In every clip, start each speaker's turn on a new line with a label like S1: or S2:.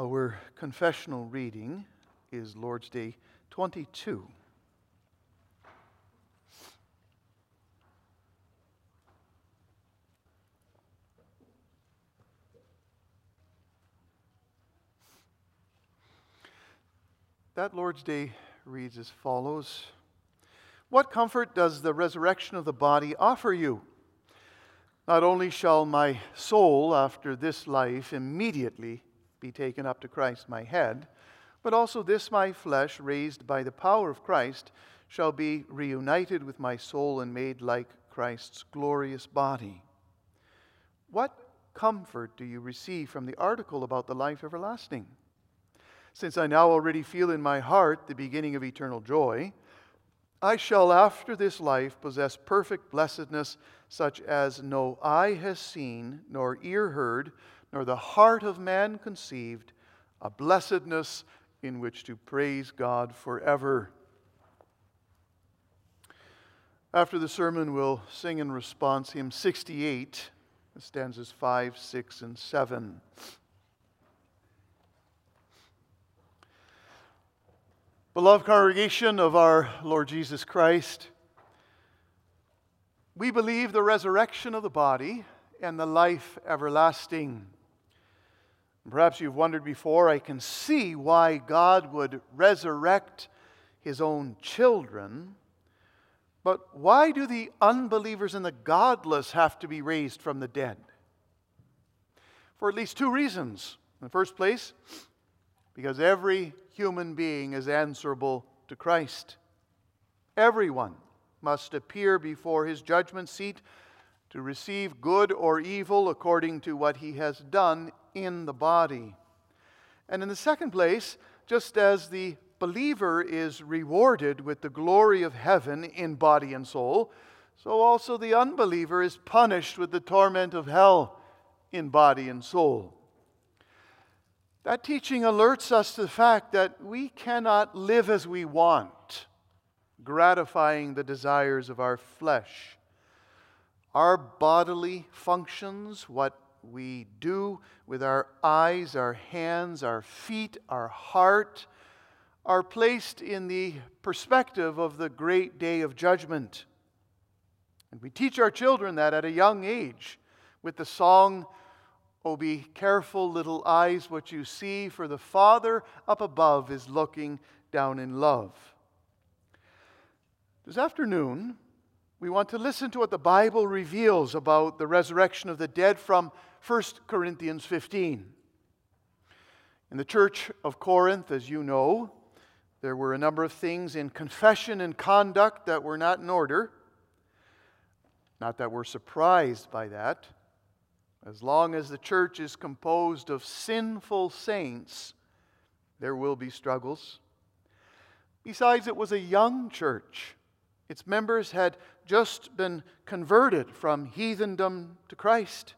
S1: Our confessional reading is Lord's Day 22. That Lord's Day reads as follows What comfort does the resurrection of the body offer you? Not only shall my soul, after this life, immediately be taken up to Christ my head, but also this my flesh, raised by the power of Christ, shall be reunited with my soul and made like Christ's glorious body. What comfort do you receive from the article about the life everlasting? Since I now already feel in my heart the beginning of eternal joy, I shall after this life possess perfect blessedness, such as no eye has seen, nor ear heard, nor the heart of man conceived, a blessedness in which to praise God forever. After the sermon, we'll sing in response hymn 68, stanzas 5, 6, and 7. Beloved congregation of our Lord Jesus Christ, we believe the resurrection of the body and the life everlasting. Perhaps you've wondered before, I can see why God would resurrect his own children, but why do the unbelievers and the godless have to be raised from the dead? For at least two reasons. In the first place, because every human being is answerable to Christ. Everyone must appear before his judgment seat to receive good or evil according to what he has done in the body. And in the second place, just as the believer is rewarded with the glory of heaven in body and soul, so also the unbeliever is punished with the torment of hell in body and soul. That teaching alerts us to the fact that we cannot live as we want, gratifying the desires of our flesh. Our bodily functions, what we do with our eyes, our hands, our feet, our heart, are placed in the perspective of the great day of judgment. And we teach our children that at a young age with the song, Oh, be careful, little eyes, what you see, for the Father up above is looking down in love. This afternoon, we want to listen to what the Bible reveals about the resurrection of the dead from 1 Corinthians 15. In the church of Corinth, as you know, there were a number of things in confession and conduct that were not in order. Not that we're surprised by that. As long as the church is composed of sinful saints, there will be struggles. Besides, it was a young church. Its members had just been converted from heathendom to Christ.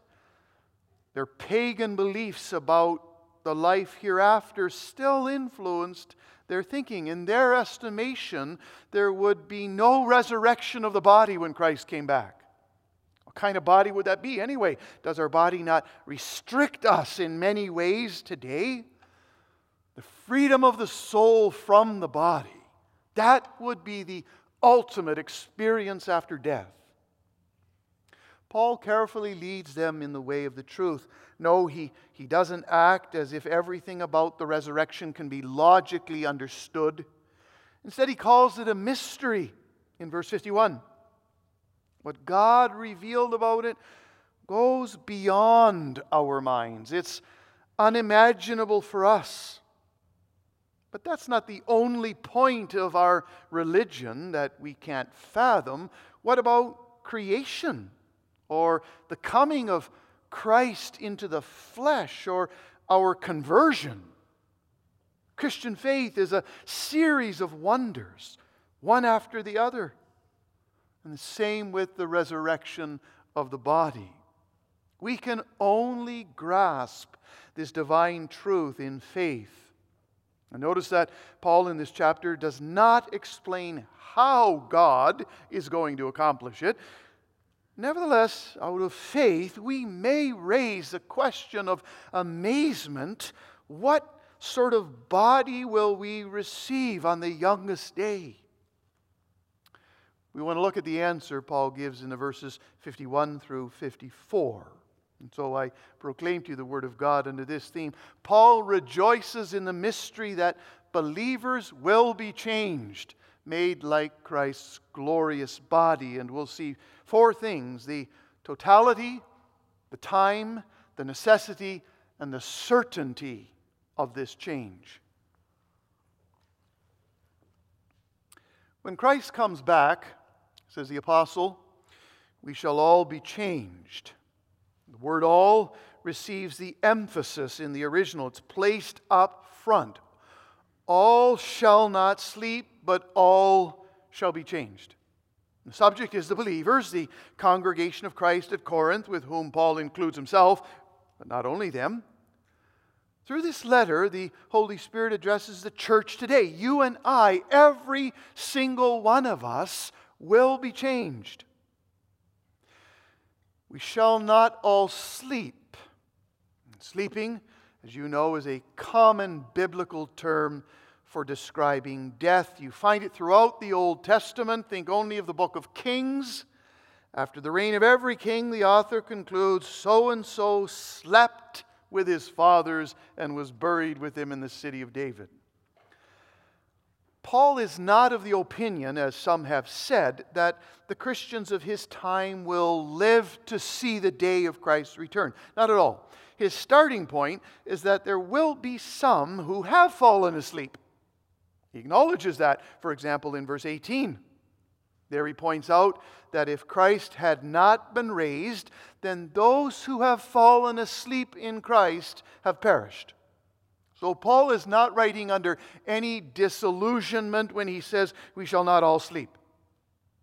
S1: Their pagan beliefs about the life hereafter still influenced their thinking. In their estimation, there would be no resurrection of the body when Christ came back. What kind of body would that be anyway? Does our body not restrict us in many ways today? The freedom of the soul from the body. That would be the ultimate experience after death. Paul carefully leads them in the way of the truth. No, he, he doesn't act as if everything about the resurrection can be logically understood. Instead, he calls it a mystery in verse 51. What God revealed about it goes beyond our minds. It's unimaginable for us. But that's not the only point of our religion that we can't fathom. What about creation or the coming of Christ into the flesh or our conversion? Christian faith is a series of wonders, one after the other. And the same with the resurrection of the body. We can only grasp this divine truth in faith. And notice that Paul in this chapter does not explain how God is going to accomplish it. Nevertheless, out of faith, we may raise the question of amazement What sort of body will we receive on the youngest day? We want to look at the answer Paul gives in the verses 51 through 54. And so I proclaim to you the word of God under this theme. Paul rejoices in the mystery that believers will be changed, made like Christ's glorious body. And we'll see four things the totality, the time, the necessity, and the certainty of this change. When Christ comes back, says the apostle, we shall all be changed. The word all receives the emphasis in the original, it's placed up front. All shall not sleep, but all shall be changed. The subject is the believers, the congregation of Christ at Corinth, with whom Paul includes himself, but not only them. Through this letter, the Holy Spirit addresses the church today. You and I, every single one of us, will be changed. We shall not all sleep. Sleeping, as you know, is a common biblical term for describing death. You find it throughout the Old Testament. Think only of the book of Kings. After the reign of every king, the author concludes so and so slept with his fathers and was buried with him in the city of David. Paul is not of the opinion, as some have said, that the Christians of his time will live to see the day of Christ's return. Not at all. His starting point is that there will be some who have fallen asleep. He acknowledges that, for example, in verse 18. There he points out that if Christ had not been raised, then those who have fallen asleep in Christ have perished. So Paul is not writing under any disillusionment when he says, We shall not all sleep.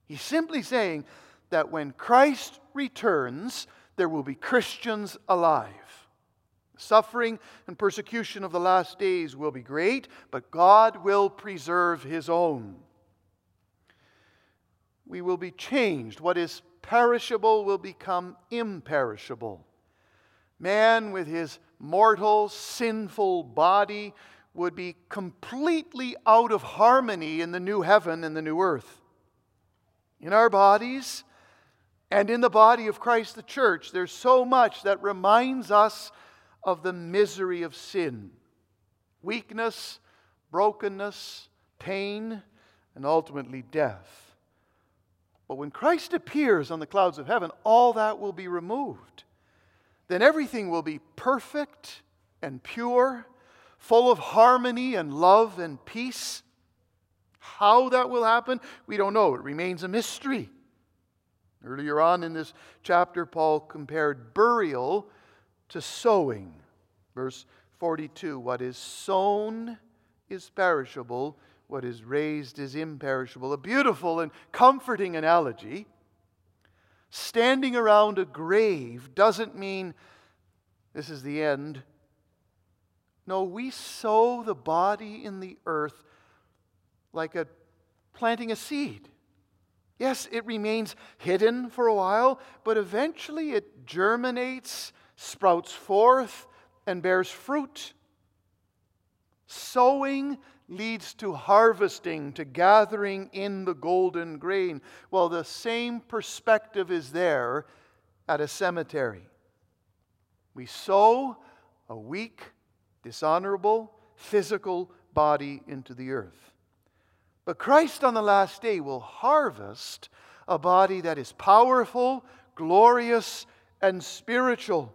S1: He's simply saying that when Christ returns, there will be Christians alive. Suffering and persecution of the last days will be great, but God will preserve his own. We will be changed. What is perishable will become imperishable. Man, with his mortal, sinful body, would be completely out of harmony in the new heaven and the new earth. In our bodies and in the body of Christ, the church, there's so much that reminds us of the misery of sin weakness, brokenness, pain, and ultimately death. But when Christ appears on the clouds of heaven, all that will be removed then everything will be perfect and pure, full of harmony and love and peace. How that will happen, we don't know. It remains a mystery. Earlier on in this chapter, Paul compared burial to sowing. Verse 42 What is sown is perishable, what is raised is imperishable. A beautiful and comforting analogy standing around a grave doesn't mean this is the end. No, we sow the body in the earth like a planting a seed. Yes, it remains hidden for a while, but eventually it germinates, sprouts forth, and bears fruit. Sowing leads to harvesting, to gathering in the golden grain. Well, the same perspective is there at a cemetery. We sow a weak, dishonorable, physical body into the earth. But Christ on the last day will harvest a body that is powerful, glorious, and spiritual.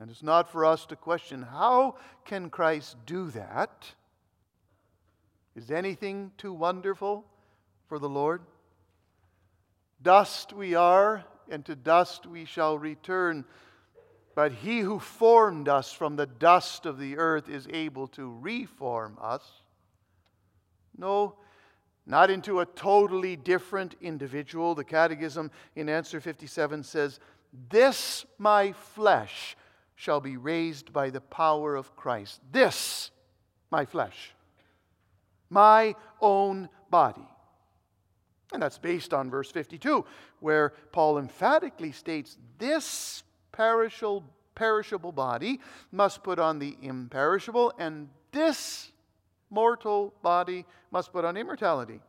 S1: And it's not for us to question how can Christ do that? Is anything too wonderful for the Lord? Dust we are, and to dust we shall return. But he who formed us from the dust of the earth is able to reform us. No, not into a totally different individual. The Catechism in answer 57 says, This my flesh shall be raised by the power of Christ. This my flesh my own body. And that's based on verse 52, where Paul emphatically states, This perishable perishable body must put on the imperishable, and this mortal body must put on immortality.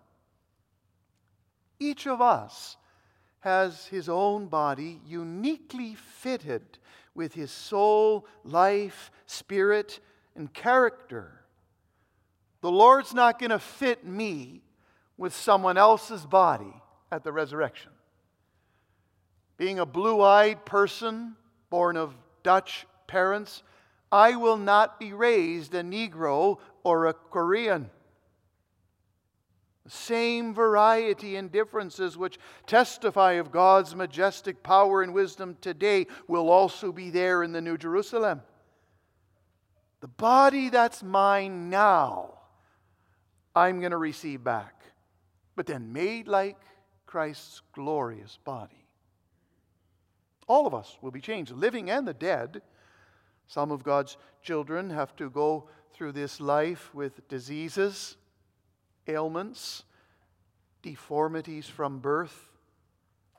S1: Each of us has his own body uniquely fitted with his soul, life, spirit, and character. The Lord's not going to fit me with someone else's body at the resurrection. Being a blue eyed person born of Dutch parents, I will not be raised a Negro or a Korean. The same variety and differences which testify of God's majestic power and wisdom today will also be there in the New Jerusalem. The body that's mine now, I'm going to receive back, but then made like Christ's glorious body. All of us will be changed, living and the dead. Some of God's children have to go through this life with diseases, ailments, deformities from birth,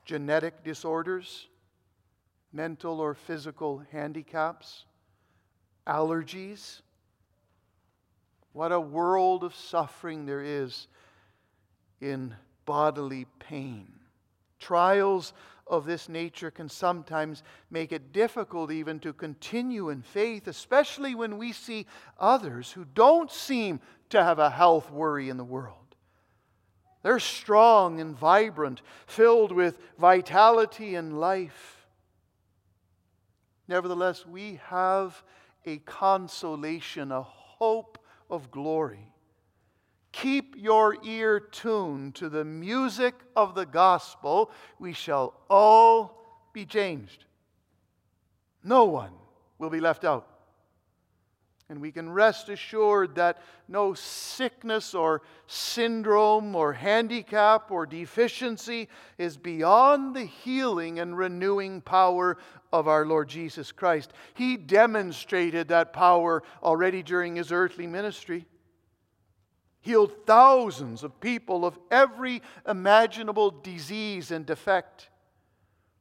S1: genetic disorders, mental or physical handicaps, allergies. What a world of suffering there is in bodily pain. Trials of this nature can sometimes make it difficult even to continue in faith, especially when we see others who don't seem to have a health worry in the world. They're strong and vibrant, filled with vitality and life. Nevertheless, we have a consolation, a hope of glory. Keep your ear tuned to the music of the gospel. We shall all be changed. No one will be left out. And we can rest assured that no sickness or syndrome or handicap or deficiency is beyond the healing and renewing power of our Lord Jesus Christ. He demonstrated that power already during his earthly ministry healed thousands of people of every imaginable disease and defect,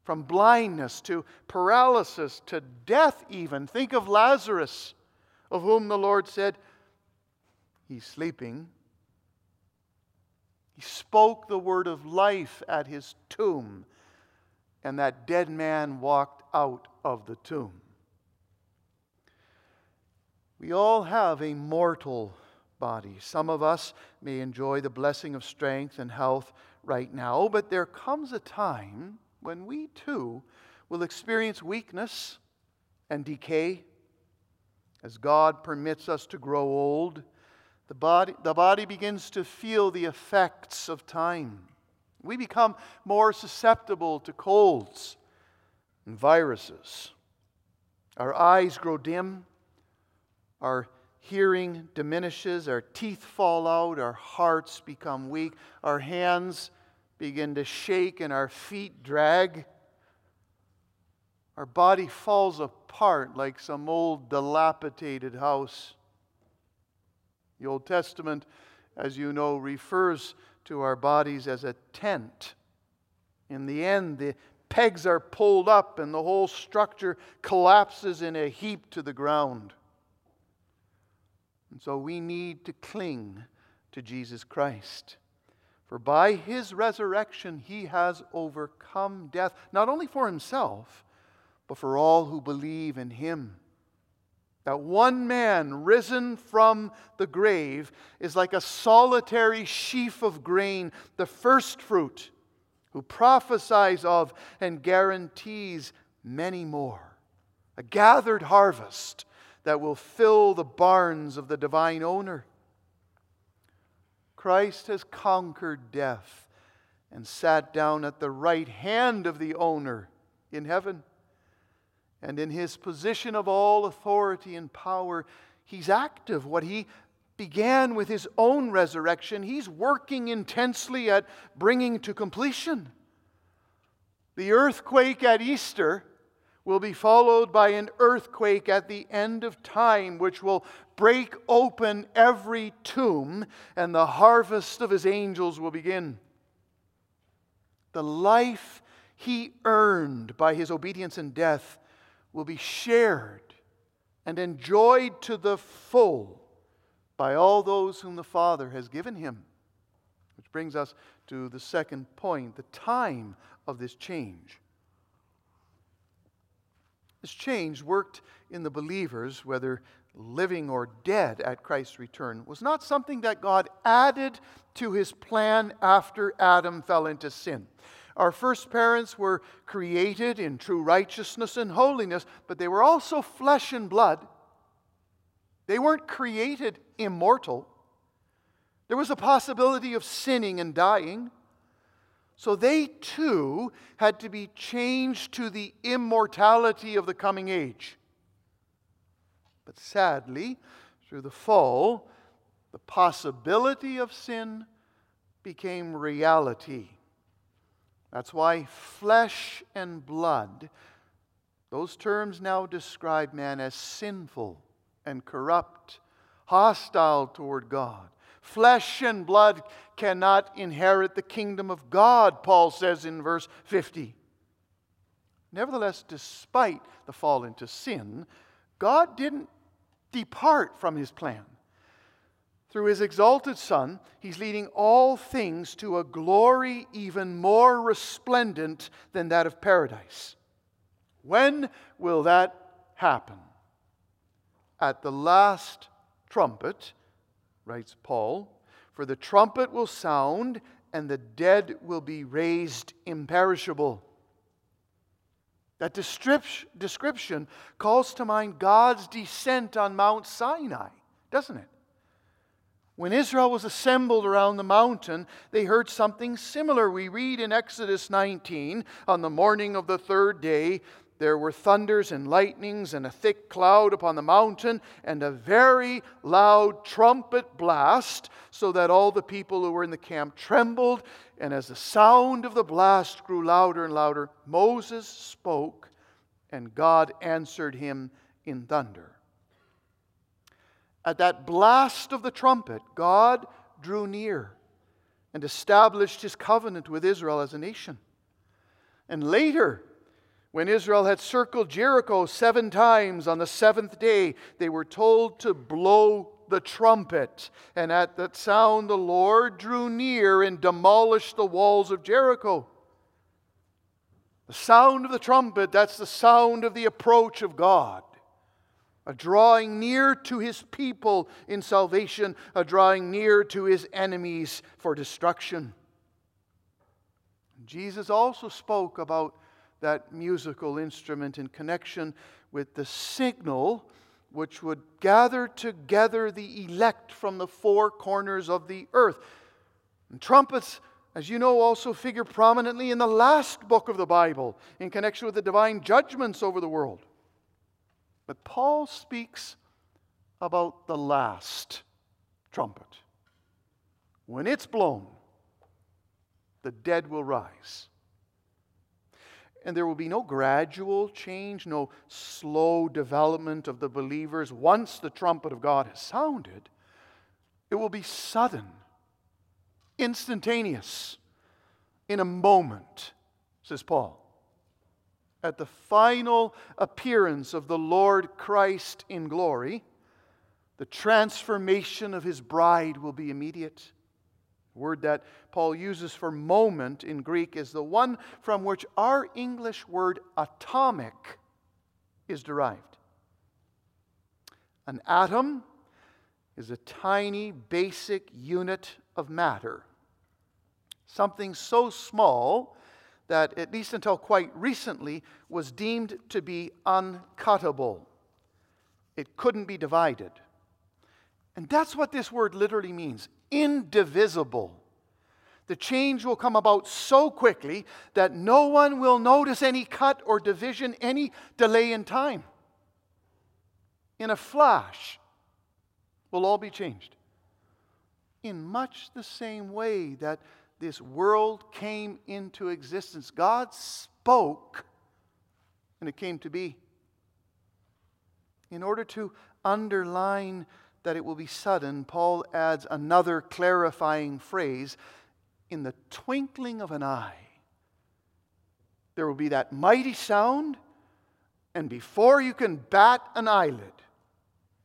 S1: from blindness to paralysis to death, even. Think of Lazarus, of whom the Lord said, He's sleeping. He spoke the word of life at his tomb, and that dead man walked out of the tomb. We all have a mortal body. Some of us may enjoy the blessing of strength and health right now, but there comes a time when we too will experience weakness and decay. As God permits us to grow old, the body, the body begins to feel the effects of time. We become more susceptible to colds and viruses. Our eyes grow dim. Our hearing diminishes, our teeth fall out, our hearts become weak, our hands begin to shake, and our feet drag. Our body falls apart like some old dilapidated house. The Old Testament, as you know, refers to our bodies as a tent. In the end, the pegs are pulled up and the whole structure collapses in a heap to the ground. And so we need to cling to Jesus Christ. For by his resurrection, he has overcome death, not only for himself, but for all who believe in him. That one man risen from the grave is like a solitary sheaf of grain, the first fruit, who prophesies of and guarantees many more. A gathered harvest that will fill the barns of the divine owner. Christ has conquered death and sat down at the right hand of the owner in heaven. And in his position of all authority and power, he's active. What he began with his own resurrection, he's working intensely at bringing to completion. The earthquake at Easter will be followed by an earthquake at the end of time, which will break open every tomb, and the harvest of his angels will begin. The life he earned by his obedience and death will be shared and enjoyed to the full by all those whom the Father has given him. Which brings us to the second point the time of this change. This change worked in the believers, whether living or dead at Christ's return, was not something that God added to his plan after Adam fell into sin. Our first parents were created in true righteousness and holiness, but they were also flesh and blood. They weren't created immortal. There was a possibility of sinning and dying. So they too had to be changed to the immortality of the coming age. But sadly, through the fall, the possibility of sin became reality. That's why flesh and blood, those terms now describe man as sinful and corrupt, hostile toward God. Flesh and blood cannot inherit the kingdom of God, Paul says in verse 50. Nevertheless, despite the fall into sin, God didn't depart from his plan. Through his exalted Son, he's leading all things to a glory even more resplendent than that of paradise. When will that happen? At the last trumpet, writes Paul, for the trumpet will sound and the dead will be raised imperishable. That description calls to mind God's descent on Mount Sinai, doesn't it? When Israel was assembled around the mountain, they heard something similar. We read in Exodus 19 on the morning of the third day, there were thunders and lightnings and a thick cloud upon the mountain and a very loud trumpet blast, so that all the people who were in the camp trembled. And as the sound of the blast grew louder and louder, Moses spoke, and God answered him in thunder. At that blast of the trumpet, God drew near and established his covenant with Israel as a nation. And later, when Israel had circled Jericho seven times on the seventh day, they were told to blow the trumpet. And at that sound, the Lord drew near and demolished the walls of Jericho. The sound of the trumpet, that's the sound of the approach of God a drawing near to his people in salvation, a drawing near to his enemies for destruction. Jesus also spoke about that musical instrument in connection with the signal which would gather together the elect from the four corners of the earth. And trumpets, as you know, also figure prominently in the last book of the Bible in connection with the divine judgments over the world. But Paul speaks about the last trumpet. When it's blown, the dead will rise. And there will be no gradual change, no slow development of the believers. Once the trumpet of God has sounded, it will be sudden, instantaneous, in a moment, says Paul at the final appearance of the Lord Christ in glory, the transformation of his bride will be immediate. The word that Paul uses for moment in Greek is the one from which our English word atomic is derived. An atom is a tiny, basic unit of matter. Something so small that, at least until quite recently, was deemed to be uncuttable. It couldn't be divided. And that's what this word literally means indivisible. The change will come about so quickly that no one will notice any cut or division, any delay in time. In a flash, we'll all be changed. In much the same way that this world came into existence. God spoke, and it came to be. In order to underline that it will be sudden, Paul adds another clarifying phrase in the twinkling of an eye. There will be that mighty sound, And before you can bat an eyelid,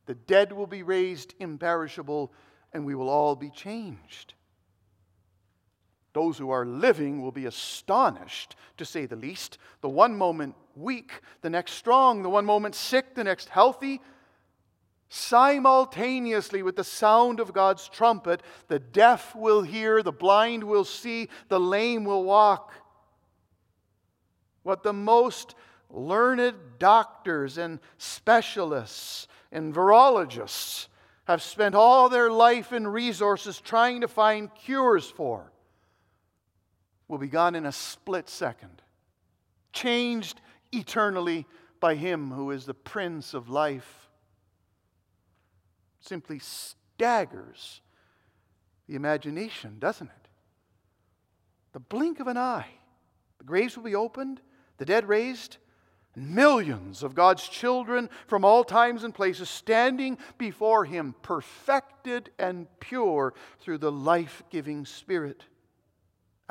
S1: the dead will be raised imperishable, and we will all be changed. Those who are living will be astonished, to say the least. The one moment weak, the next strong, the one moment sick, the next healthy. Simultaneously, with the sound of God's trumpet, the deaf will hear, the blind will see, the lame will walk. What the most learned doctors and specialists and virologists have spent all their life and resources trying to find cures for will be gone in a split second, changed eternally by Him who is the Prince of life. Simply staggers the imagination, doesn't it? The blink of an eye, the graves will be opened, the dead raised, and Millions of God's children from all times and places standing before Him, perfected and pure through the life giving Spirit.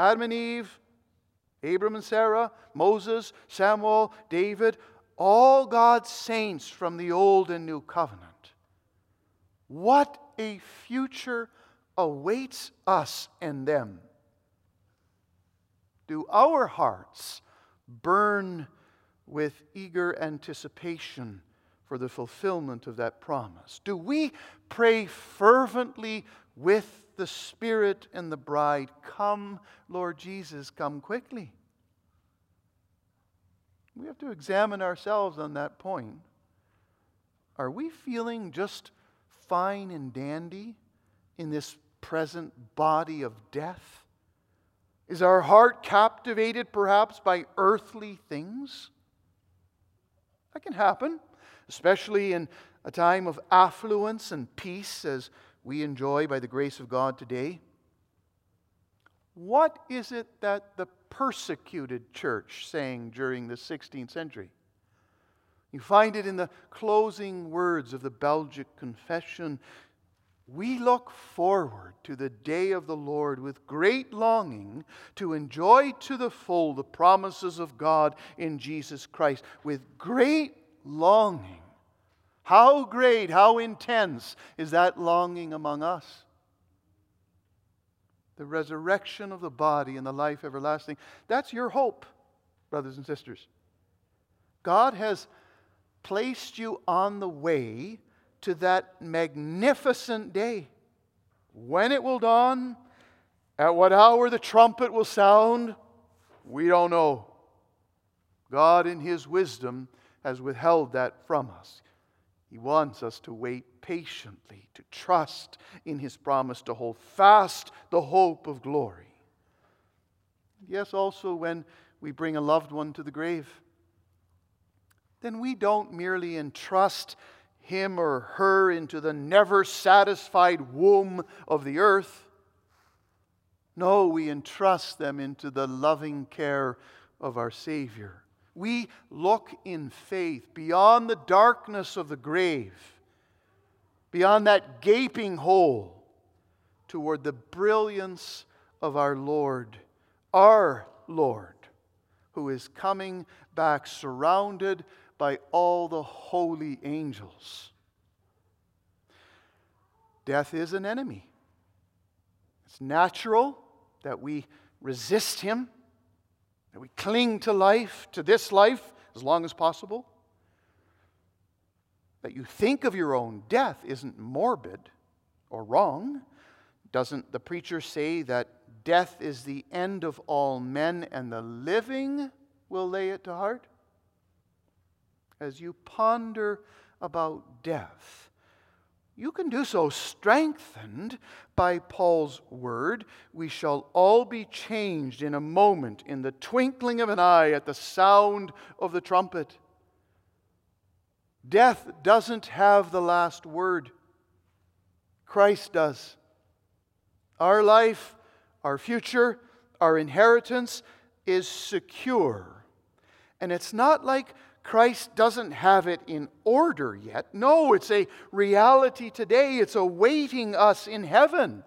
S1: Adam and Eve, Abram and Sarah, Moses, Samuel, David, all God's saints from the Old and New Covenant. What a future awaits us and them. Do our hearts burn with eager anticipation for the fulfillment of that promise? Do we pray fervently with the Spirit and the bride, Come, Lord Jesus, come quickly? We have to examine ourselves on that point. Are we feeling just fine and dandy in this present body of death? Is our heart captivated perhaps by earthly things? That can happen, especially in a time of affluence and peace as we enjoy by the grace of God today. What is it that the persecuted church sang during the 16th century? You find it in the closing words of the Belgic Confession. We look forward to the day of the Lord with great longing to enjoy to the full the promises of God in Jesus Christ. With great longing. How great, how intense is that longing among us? The resurrection of the body and the life everlasting. That's your hope, brothers and sisters. God has placed you on the way to that magnificent day. When it will dawn, at what hour the trumpet will sound, we don't know. God, in His wisdom, has withheld that from us. He wants us to wait patiently, to trust in His promise, to hold fast the hope of glory. Yes, also when we bring a loved one to the grave, then we don't merely entrust him or her into the never satisfied womb of the earth. No, we entrust them into the loving care of our Savior. We look in faith beyond the darkness of the grave, beyond that gaping hole, toward the brilliance of our Lord, our Lord, who is coming back surrounded by all the holy angels. Death is an enemy. It's natural that we resist him, that we cling to life, to this life, as long as possible. That you think of your own death isn't morbid or wrong. Doesn't the preacher say that death is the end of all men and the living will lay it to heart? as you ponder about death, you can do so strengthened by Paul's word. We shall all be changed in a moment, in the twinkling of an eye, at the sound of the trumpet. Death doesn't have the last word, Christ does. Our life, our future, our inheritance is secure. And it's not like Christ doesn't have it in order yet. No, it's a reality today. It's awaiting us in heaven.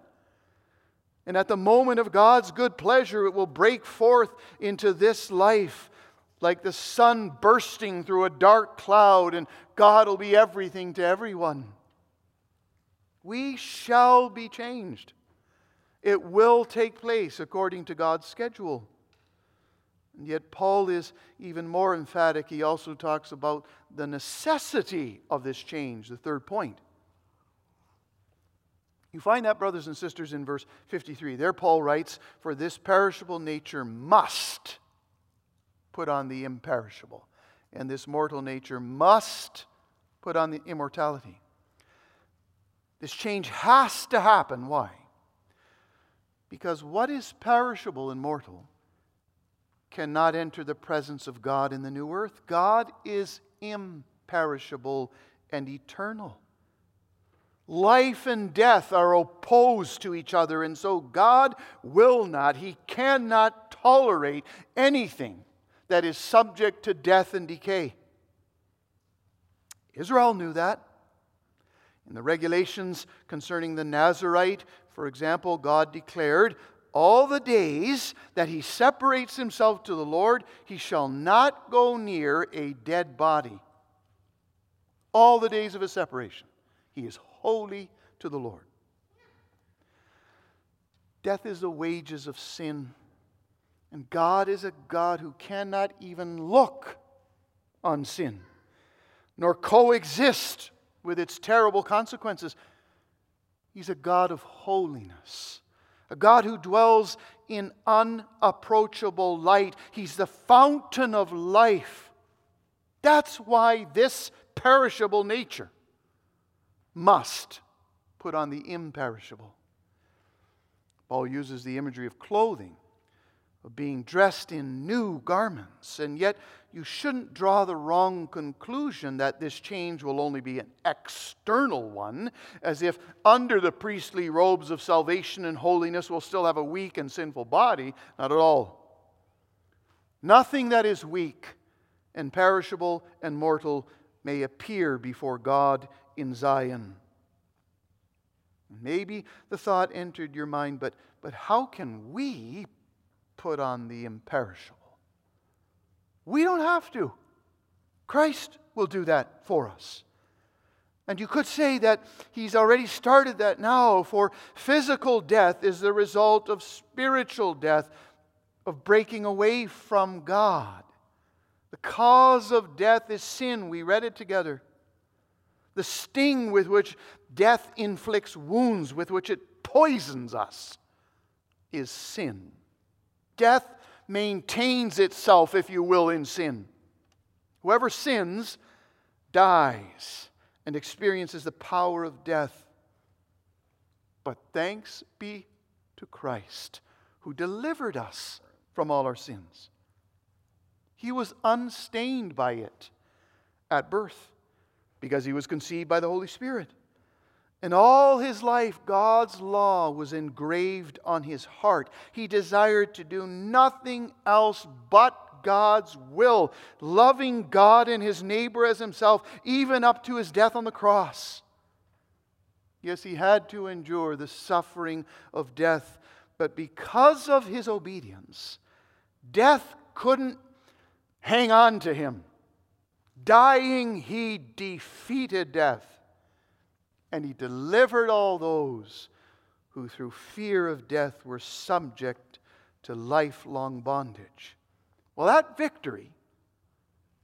S1: And at the moment of God's good pleasure, it will break forth into this life like the sun bursting through a dark cloud, and God will be everything to everyone. We shall be changed. It will take place according to God's schedule. And yet, Paul is even more emphatic. He also talks about the necessity of this change, the third point. You find that, brothers and sisters, in verse 53. There, Paul writes, For this perishable nature must put on the imperishable, and this mortal nature must put on the immortality. This change has to happen. Why? Because what is perishable and mortal cannot enter the presence of God in the new earth. God is imperishable and eternal. Life and death are opposed to each other, and so God will not, He cannot tolerate anything that is subject to death and decay. Israel knew that. In the regulations concerning the Nazarite, for example, God declared, All the days that he separates himself to the Lord, he shall not go near a dead body. All the days of his separation. He is holy to the Lord. Death is the wages of sin. And God is a God who cannot even look on sin, nor coexist with its terrible consequences. He's a God of holiness, a God who dwells in unapproachable light. He's the fountain of life. That's why this perishable nature must put on the imperishable. Paul uses the imagery of clothing, of being dressed in new garments, and yet you shouldn't draw the wrong conclusion that this change will only be an external one, as if under the priestly robes of salvation and holiness we'll still have a weak and sinful body. Not at all. Nothing that is weak and perishable and mortal may appear before God in Zion. Maybe the thought entered your mind, but, but how can we put on the imperishable? We don't have to. Christ will do that for us. And you could say that he's already started that now, for physical death is the result of spiritual death, of breaking away from God. The cause of death is sin. We read it together. The sting with which death inflicts wounds, with which it poisons us, is sin. Death maintains itself, if you will, in sin. Whoever sins dies and experiences the power of death. But thanks be to Christ who delivered us from all our sins. He was unstained by it at birth because he was conceived by the Holy Spirit. And all his life, God's law was engraved on his heart. He desired to do nothing else but God's will, loving God and his neighbor as himself, even up to his death on the cross. Yes, he had to endure the suffering of death, but because of his obedience, death couldn't hang on to him. Dying, he defeated death. And he delivered all those who, through fear of death, were subject to lifelong bondage. Well, that victory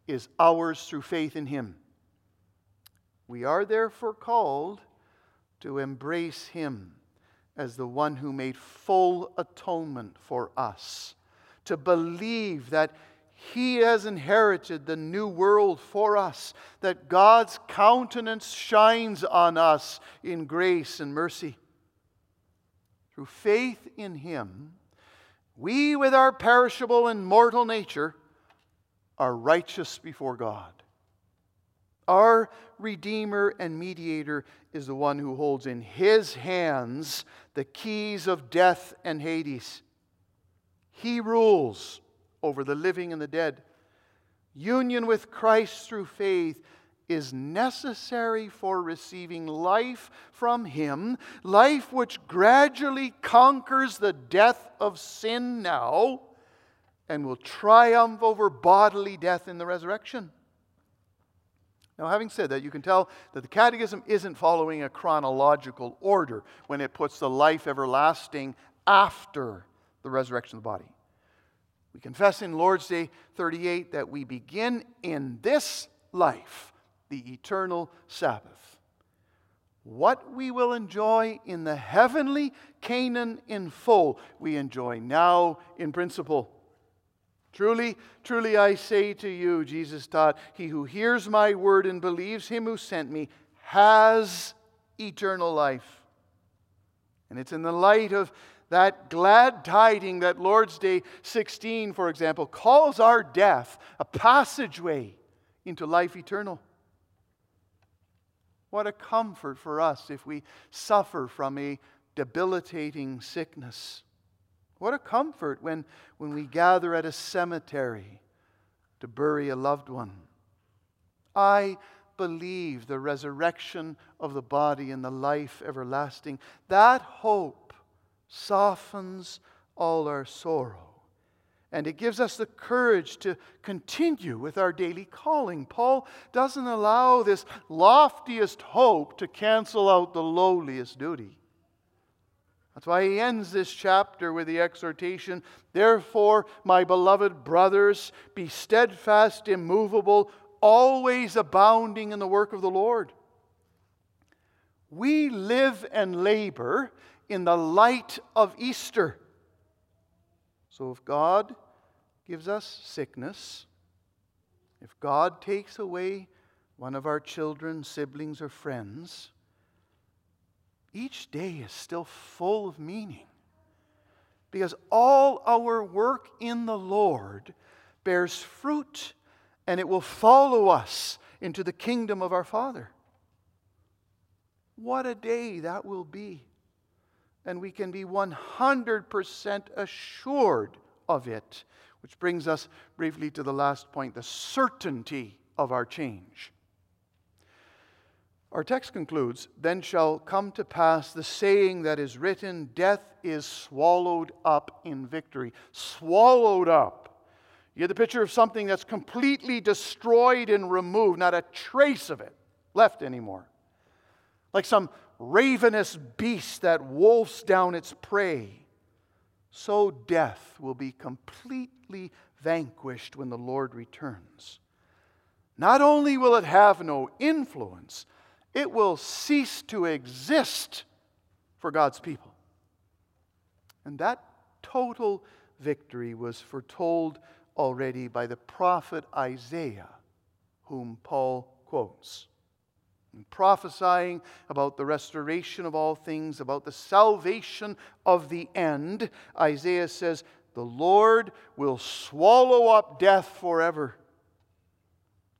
S1: is ours through faith in him. We are therefore called to embrace him as the one who made full atonement for us, to believe that he has inherited the new world for us, that God's countenance shines on us in grace and mercy. Through faith in Him, we, with our perishable and mortal nature, are righteous before God. Our Redeemer and Mediator is the one who holds in His hands the keys of death and Hades. He rules over the living and the dead. Union with Christ through faith is necessary for receiving life from Him, life which gradually conquers the death of sin now and will triumph over bodily death in the resurrection. Now, having said that, you can tell that the Catechism isn't following a chronological order when it puts the life everlasting after the resurrection of the body. We confess in Lord's Day 38 that we begin in this life, the eternal Sabbath. What we will enjoy in the heavenly Canaan in full, we enjoy now in principle. Truly, truly I say to you, Jesus taught, he who hears my word and believes him who sent me has eternal life. And it's in the light of that glad tiding that Lord's Day 16, for example, calls our death a passageway into life eternal. What a comfort for us if we suffer from a debilitating sickness. What a comfort when, when we gather at a cemetery to bury a loved one. I believe the resurrection of the body and the life everlasting. That hope softens all our sorrow. And it gives us the courage to continue with our daily calling. Paul doesn't allow this loftiest hope to cancel out the lowliest duty. That's why he ends this chapter with the exhortation Therefore, my beloved brothers, be steadfast, immovable, always abounding in the work of the Lord. We live and labor in the light of Easter. So if God gives us sickness, if God takes away one of our children, siblings, or friends, each day is still full of meaning. Because all our work in the Lord bears fruit and it will follow us into the kingdom of our Father. What a day that will be! And we can be 100% assured of it. Which brings us briefly to the last point the certainty of our change. Our text concludes Then shall come to pass the saying that is written, Death is swallowed up in victory. Swallowed up. You get the picture of something that's completely destroyed and removed, not a trace of it left anymore. Like some ravenous beast that wolfs down its prey so death will be completely vanquished when the Lord returns. Not only will it have no influence, it will cease to exist for God's people. And that total victory was foretold already by the prophet Isaiah, whom Paul quotes and prophesying about the restoration of all things, about the salvation of the end, Isaiah says, The Lord will swallow up death forever.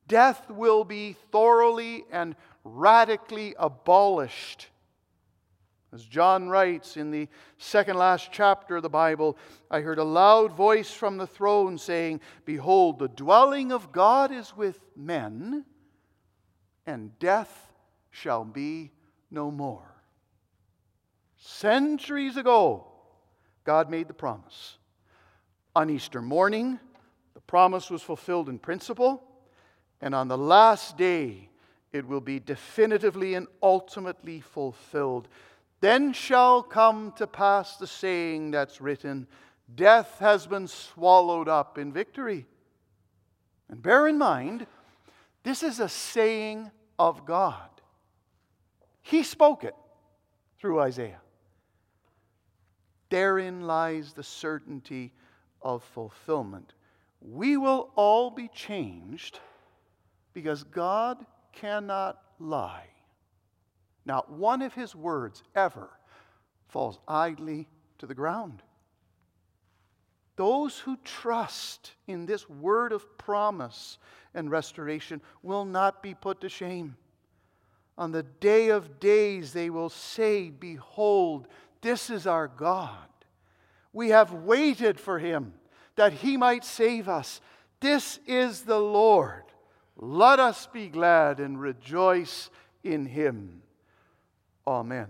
S1: Death will be thoroughly and radically abolished. As John writes in the second last chapter of the Bible, I heard a loud voice from the throne saying, Behold, the dwelling of God is with men and death shall be no more. Centuries ago, God made the promise. On Easter morning, the promise was fulfilled in principle, and on the last day, it will be definitively and ultimately fulfilled. Then shall come to pass the saying that's written Death has been swallowed up in victory. And bear in mind, this is a saying of God. He spoke it through Isaiah. Therein lies the certainty of fulfillment. We will all be changed because God cannot lie. Not one of his words ever falls idly to the ground. Those who trust in this word of promise and restoration will not be put to shame. On the day of days, they will say, Behold, this is our God. We have waited for him that he might save us. This is the Lord. Let us be glad and rejoice in him. Amen.